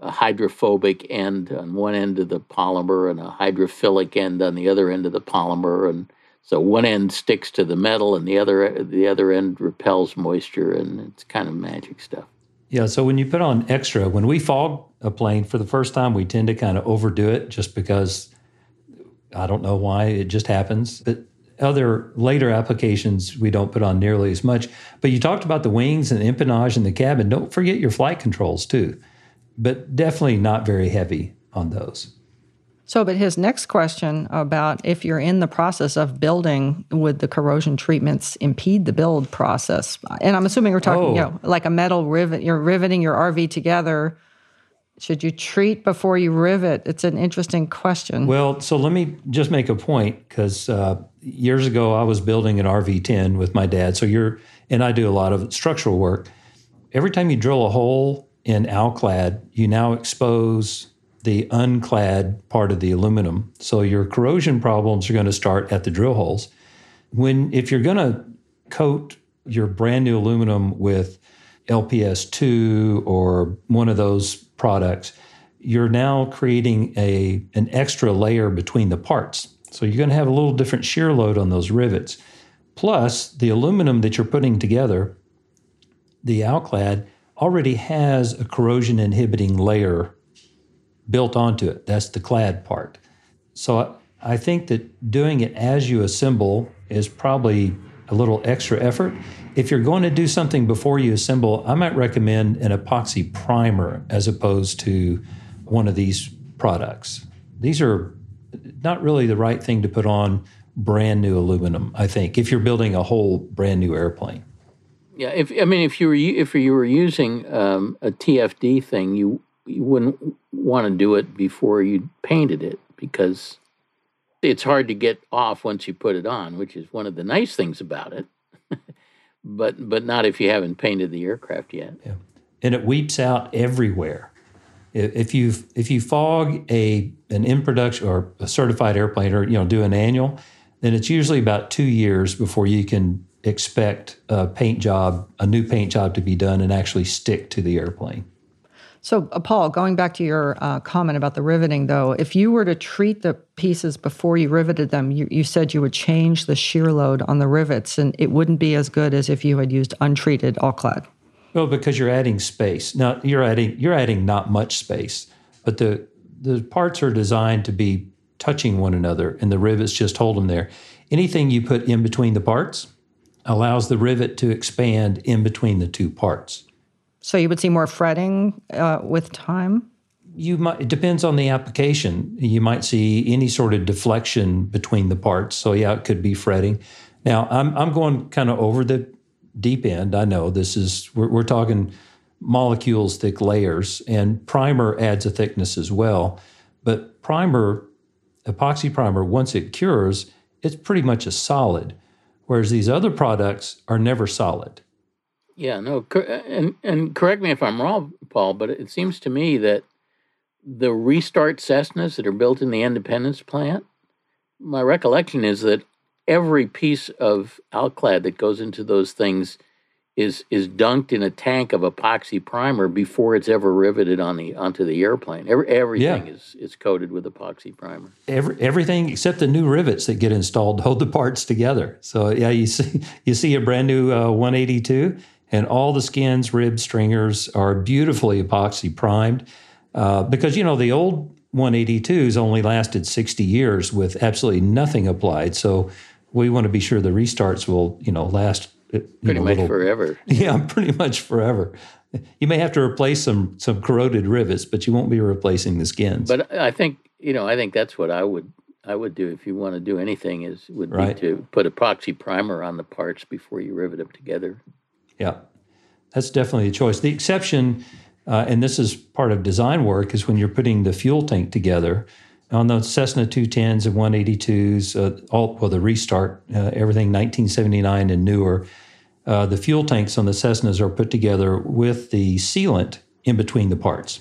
a hydrophobic end on one end of the polymer and a hydrophilic end on the other end of the polymer and so one end sticks to the metal and the other the other end repels moisture and it's kind of magic stuff.
Yeah, so when you put on extra, when we fog a plane for the first time, we tend to kind of overdo it just because I don't know why, it just happens. But other later applications we don't put on nearly as much. But you talked about the wings and the empennage in the cabin. Don't forget your flight controls too. But definitely not very heavy on those.
So, but his next question about if you're in the process of building, would the corrosion treatments impede the build process? And I'm assuming we're talking, oh. you know, like a metal rivet. You're riveting your RV together. Should you treat before you rivet? It's an interesting question.
Well, so let me just make a point because uh, years ago I was building an RV10 with my dad. So you're, and I do a lot of structural work. Every time you drill a hole in Alclad, you now expose the unclad part of the aluminum. So your corrosion problems are going to start at the drill holes. When if you're going to coat your brand new aluminum with LPS2 or one of those products, you're now creating a an extra layer between the parts. So you're going to have a little different shear load on those rivets. Plus, the aluminum that you're putting together, the Alclad, already has a corrosion inhibiting layer built onto it. That's the clad part. So I think that doing it as you assemble is probably a little extra effort. If you're going to do something before you assemble, I might recommend an epoxy primer as opposed to one of these products. These are not really the right thing to put on brand new aluminum, I think, if you're building a whole brand new airplane.
Yeah, if I mean if you were if you were using um, a TFD thing, you you wouldn't want to do it before you painted it because it's hard to get off once you put it on, which is one of the nice things about it. but but not if you haven't painted the aircraft yet.
Yeah. And it weeps out everywhere. If you if you fog a an in production or a certified airplane or you know do an annual, then it's usually about two years before you can expect a paint job, a new paint job to be done and actually stick to the airplane.
So, uh, Paul, going back to your uh, comment about the riveting, though, if you were to treat the pieces before you riveted them, you, you said you would change the shear load on the rivets, and it wouldn't be as good as if you had used untreated Alclad.
Well, because you're adding space. Now, you're adding you're adding not much space, but the the parts are designed to be touching one another, and the rivets just hold them there. Anything you put in between the parts allows the rivet to expand in between the two parts.
So you would see more fretting uh, with time.
You might. It depends on the application. You might see any sort of deflection between the parts. So yeah, it could be fretting. Now I'm I'm going kind of over the deep end. I know this is we're, we're talking molecules, thick layers, and primer adds a thickness as well. But primer, epoxy primer, once it cures, it's pretty much a solid. Whereas these other products are never solid.
Yeah, no, and and correct me if I'm wrong, Paul, but it seems to me that the restart Cessnas that are built in the Independence plant, my recollection is that every piece of Alclad that goes into those things is is dunked in a tank of epoxy primer before it's ever riveted on the onto the airplane. Every, everything yeah. is is coated with epoxy primer.
Every, everything except the new rivets that get installed hold the parts together. So yeah, you see you see a brand new uh, 182 and all the skins, ribs, stringers are beautifully epoxy primed uh, because you know the old 182s only lasted 60 years with absolutely nothing applied. So we want to be sure the restarts will you know last
uh, pretty
know,
much little, forever.
Yeah, pretty much forever. You may have to replace some some corroded rivets, but you won't be replacing the skins.
But I think you know I think that's what I would I would do if you want to do anything is would right. be to put epoxy primer on the parts before you rivet them together.
Yeah, that's definitely a choice. The exception, uh, and this is part of design work, is when you're putting the fuel tank together. on the Cessna 210s and 182s, uh, all well the restart, uh, everything 1979 and newer. Uh, the fuel tanks on the Cessnas are put together with the sealant in between the parts,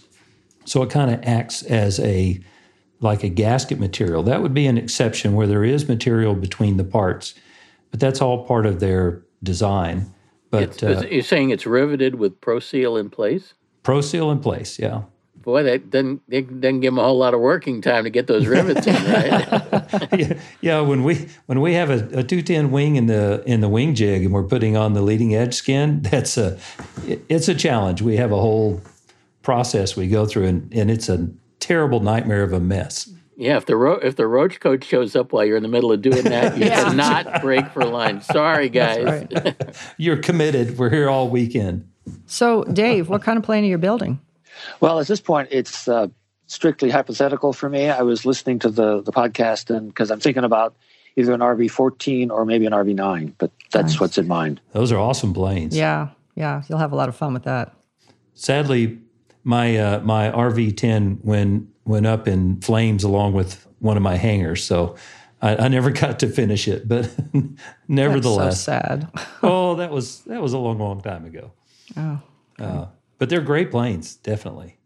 so it kind of acts as a like a gasket material. That would be an exception where there is material between the parts, but that's all part of their design. But
uh, you're saying it's riveted with ProSeal in place?
ProSeal in place, yeah.
Boy, that doesn't, doesn't give them a whole lot of working time to get those rivets in, right?
yeah, yeah, when we when we have a, a 210 wing in the in the wing jig and we're putting on the leading edge skin, that's a it's a challenge. We have a whole process we go through, and, and it's a terrible nightmare of a mess.
Yeah, if the ro- if the roach coach shows up while you're in the middle of doing that, you yeah. cannot break for lunch. Sorry, guys.
Right. you're committed. We're here all weekend.
So, Dave, what kind of plane are you building?
Well, at this point, it's uh, strictly hypothetical for me. I was listening to the the podcast, and because I'm thinking about either an RV14 or maybe an RV9, but that's nice. what's in mind.
Those are awesome planes.
Yeah, yeah, you'll have a lot of fun with that.
Sadly, my uh, my RV10 went went up in flames along with one of my hangars, so I, I never got to finish it. But nevertheless,
so sad.
oh, that was that was a long, long time ago.
Oh, okay. uh,
but they're great planes, definitely.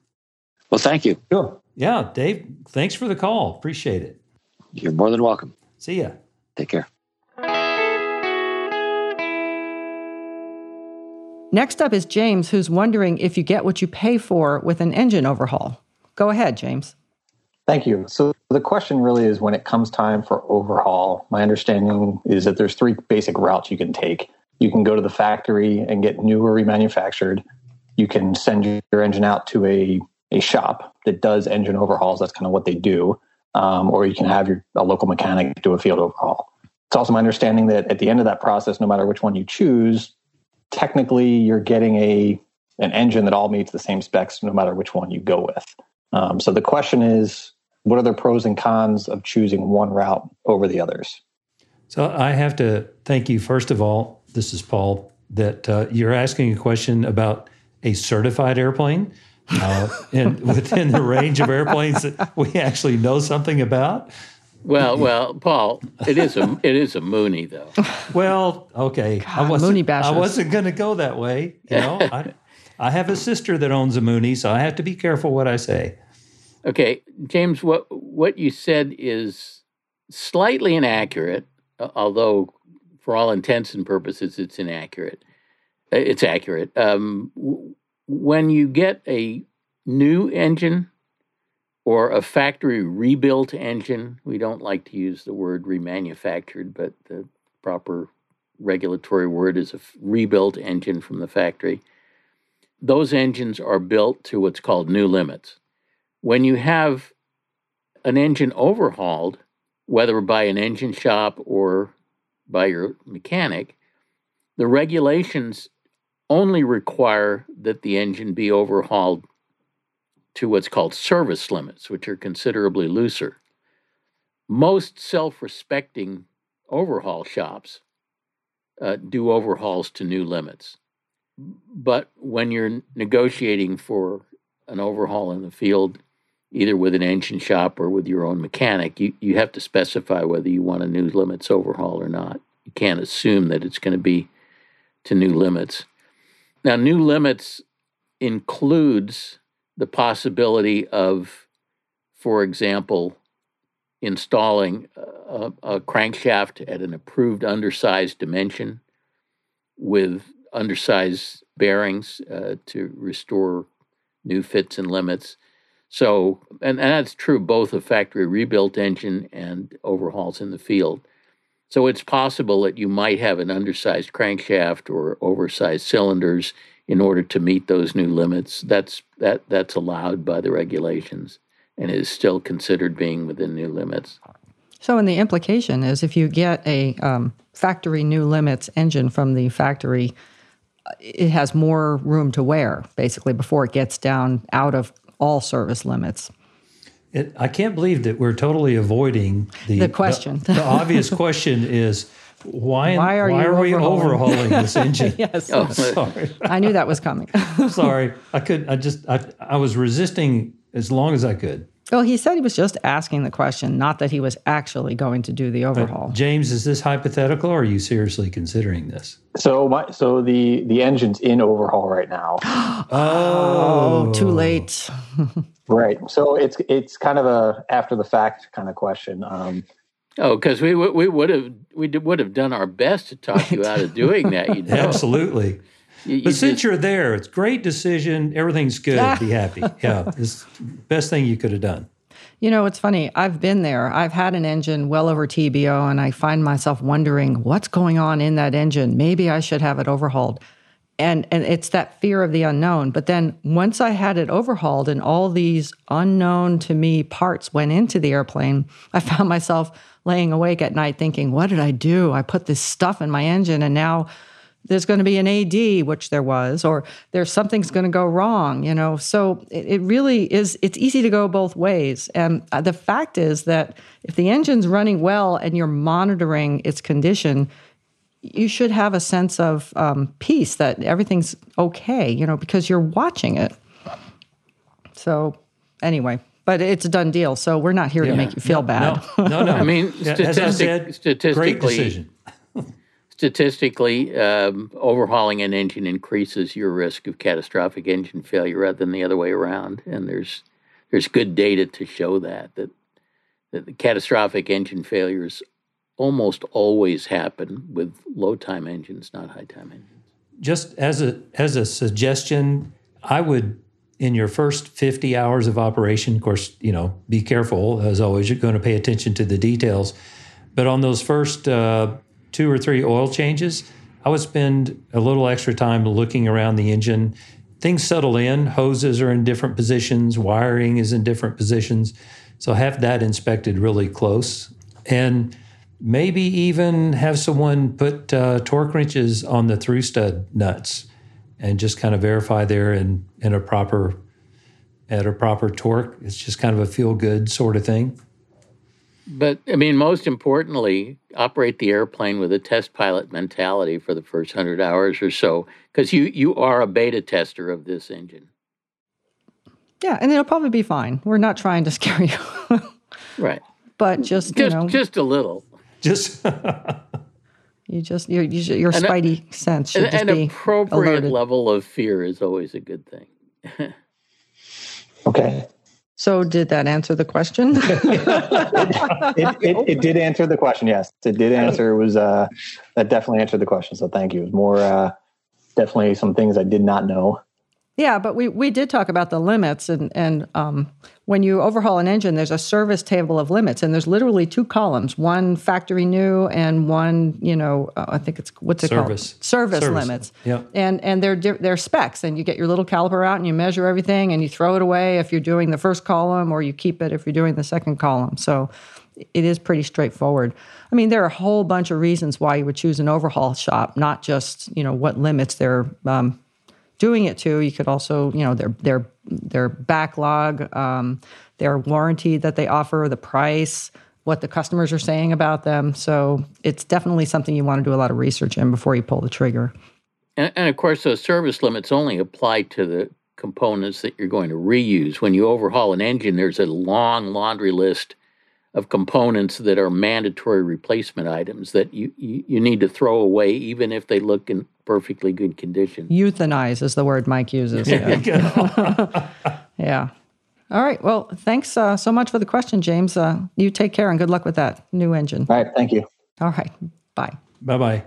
Well, thank you.
Sure. Yeah, Dave. Thanks for the call. Appreciate it.
You're more than welcome.
See ya.
Take care.
Next up is James, who's wondering if you get what you pay for with an engine overhaul. Go ahead, James.
Thank you. So the question really is when it comes time for overhaul, my understanding is that there's three basic routes you can take. You can go to the factory and get new or remanufactured. You can send your engine out to a, a shop that does engine overhauls. That's kind of what they do. Um, or you can have your a local mechanic do a field overhaul. It's also my understanding that at the end of that process, no matter which one you choose, technically you're getting a an engine that all meets the same specs no matter which one you go with. Um, so the question is, what are the pros and cons of choosing one route over the others?
So I have to thank you first of all. This is Paul. That uh, you're asking a question about a certified airplane, uh, and within the range of airplanes that we actually know something about.
Well, well, Paul, it is a it is a Mooney though.
Well, okay,
God, I wasn't Mooney
I wasn't going to go that way. You know, I, I have a sister that owns a Mooney, so I have to be careful what I say.
Okay, James, what what you said is slightly inaccurate, although for all intents and purposes, it's inaccurate. Uh, it's accurate. Um, when you get a new engine or a factory rebuilt engine. We don't like to use the word remanufactured, but the proper regulatory word is a rebuilt engine from the factory. Those engines are built to what's called new limits. When you have an engine overhauled, whether by an engine shop or by your mechanic, the regulations only require that the engine be overhauled to what's called service limits, which are considerably looser. Most self respecting overhaul shops uh, do overhauls to new limits. But when you're negotiating for an overhaul in the field, either with an engine shop or with your own mechanic, you, you have to specify whether you want a new limits overhaul or not. You can't assume that it's going to be to new limits. Now, new limits includes the possibility of, for example, installing a, a, crankshaft at an approved undersized dimension with undersized bearings uh, to restore new fits and limits. So, and, and that's true both of factory rebuilt engine and overhauls in the field. So it's possible that you might have an undersized crankshaft or oversized cylinders in order to meet those new limits. That's that that's allowed by the regulations and is still considered being within new limits.
So, and the implication is if you get a um, factory new limits engine from the factory, it has more room to wear basically before it gets down out of all service limits.
It, I can't believe that we're totally avoiding the,
the question.
The, the obvious question is why, why are, why are we overhauling this engine?
yes. Oh, sorry. I knew that was coming.
sorry. I could, I just, I, I was resisting as long as I could.
Well, he said he was just asking the question, not that he was actually going to do the overhaul.
James, is this hypothetical or are you seriously considering this?
So my so the the engine's in overhaul right now.
oh, too late.
right. So it's it's kind of a after the fact kind of question. Um,
Oh, because we we would have we would have done our best to talk you out of doing that. You know?
Absolutely. You, you but since just, you're there, it's great decision. Everything's good. Be happy. Yeah, it's best thing you could have done.
You know, it's funny. I've been there. I've had an engine well over TBO, and I find myself wondering what's going on in that engine. Maybe I should have it overhauled. And and it's that fear of the unknown. But then once I had it overhauled and all these unknown to me parts went into the airplane, I found myself laying awake at night thinking, what did I do? I put this stuff in my engine and now there's going to be an AD, which there was, or there's something's going to go wrong, you know. So it, it, really is, it's easy to go both ways. And uh, the fact is that if the engine's running well and you're monitoring its condition, you should have a sense of um, peace that everything's okay, you know, because you're watching it. So, anyway, but it's a done deal. So we're not here yeah. to make you feel
no,
bad.
No, no, no.
I mean, statistic, said, statistically, statistically, um, overhauling an engine increases your risk of catastrophic engine failure rather than the other way around. And there's there's good data to show that that that the catastrophic engine failures almost always happen with low time engines, not high time engines.
Just as a as a suggestion, I would in your first 50 hours of operation, of course, you know, be careful as always. You're going to pay attention to the details, but on those first uh, two or three oil changes, I would spend a little extra time looking around the engine. Things settle in. Hoses are in different positions. Wiring is in different positions. So have that inspected really close, and maybe even have someone put uh, torque wrenches on the through stud nuts and just kind of verify there in, in a proper at a proper torque. It's just kind of a feel good sort of thing.
But I mean, most importantly, operate the airplane with a test pilot mentality for the first hundred hours or so, because you you are a beta tester of this engine.
Yeah, and it'll probably be fine. We're not trying to scare you,
right?
But just
just
you know,
just a little.
Just
You just your your spidey a, sense should
an,
just
an
be
appropriate
alerted.
level of fear is always a good thing.
okay.
So did that answer the question?
it, it, it, it, did answer the question. Yes, it did answer. It was uh, that definitely answered the question. So thank you. It was more uh, definitely some things I did not know.
Yeah, but we, we did talk about the limits, and and um, when you overhaul an engine, there's a service table of limits, and there's literally two columns: one factory new, and one you know uh, I think it's what's it
service.
called service, service. limits.
Yeah,
and and they're they're specs, and you get your little caliper out and you measure everything, and you throw it away if you're doing the first column, or you keep it if you're doing the second column. So it is pretty straightforward. I mean, there are a whole bunch of reasons why you would choose an overhaul shop, not just you know what limits they're um, doing it to. You could also, you know, their their their backlog, um, their warranty that they offer, the price, what the customers are saying about them. So it's definitely something you want to do a lot of research in before you pull the trigger.
And, and of course, those service limits only apply to the components that you're going to reuse. When you overhaul an engine, there's a long laundry list of components that are mandatory replacement items that you, you, you, need to throw away, even if they look in perfectly good condition.
Euthanize is the word Mike uses. Yeah. yeah. All right. Well, thanks uh, so much for the question, James. Uh, you take care and good luck with that new engine.
All right. Thank you.
All right. Bye.
Bye bye.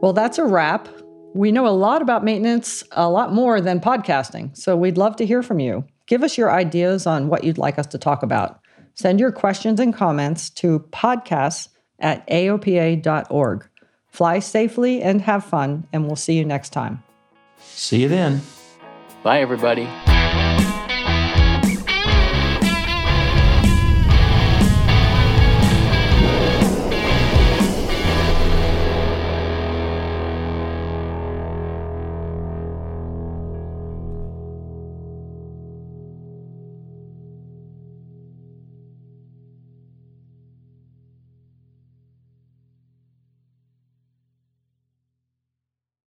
Well, that's a wrap. We know a lot about maintenance, a lot more than podcasting. So we'd love to hear from you. Give us your ideas on what you'd like us to talk about. Send your questions and comments to podcasts at aopa.org. Fly safely and have fun, and we'll see you next time.
See you then.
Bye, everybody.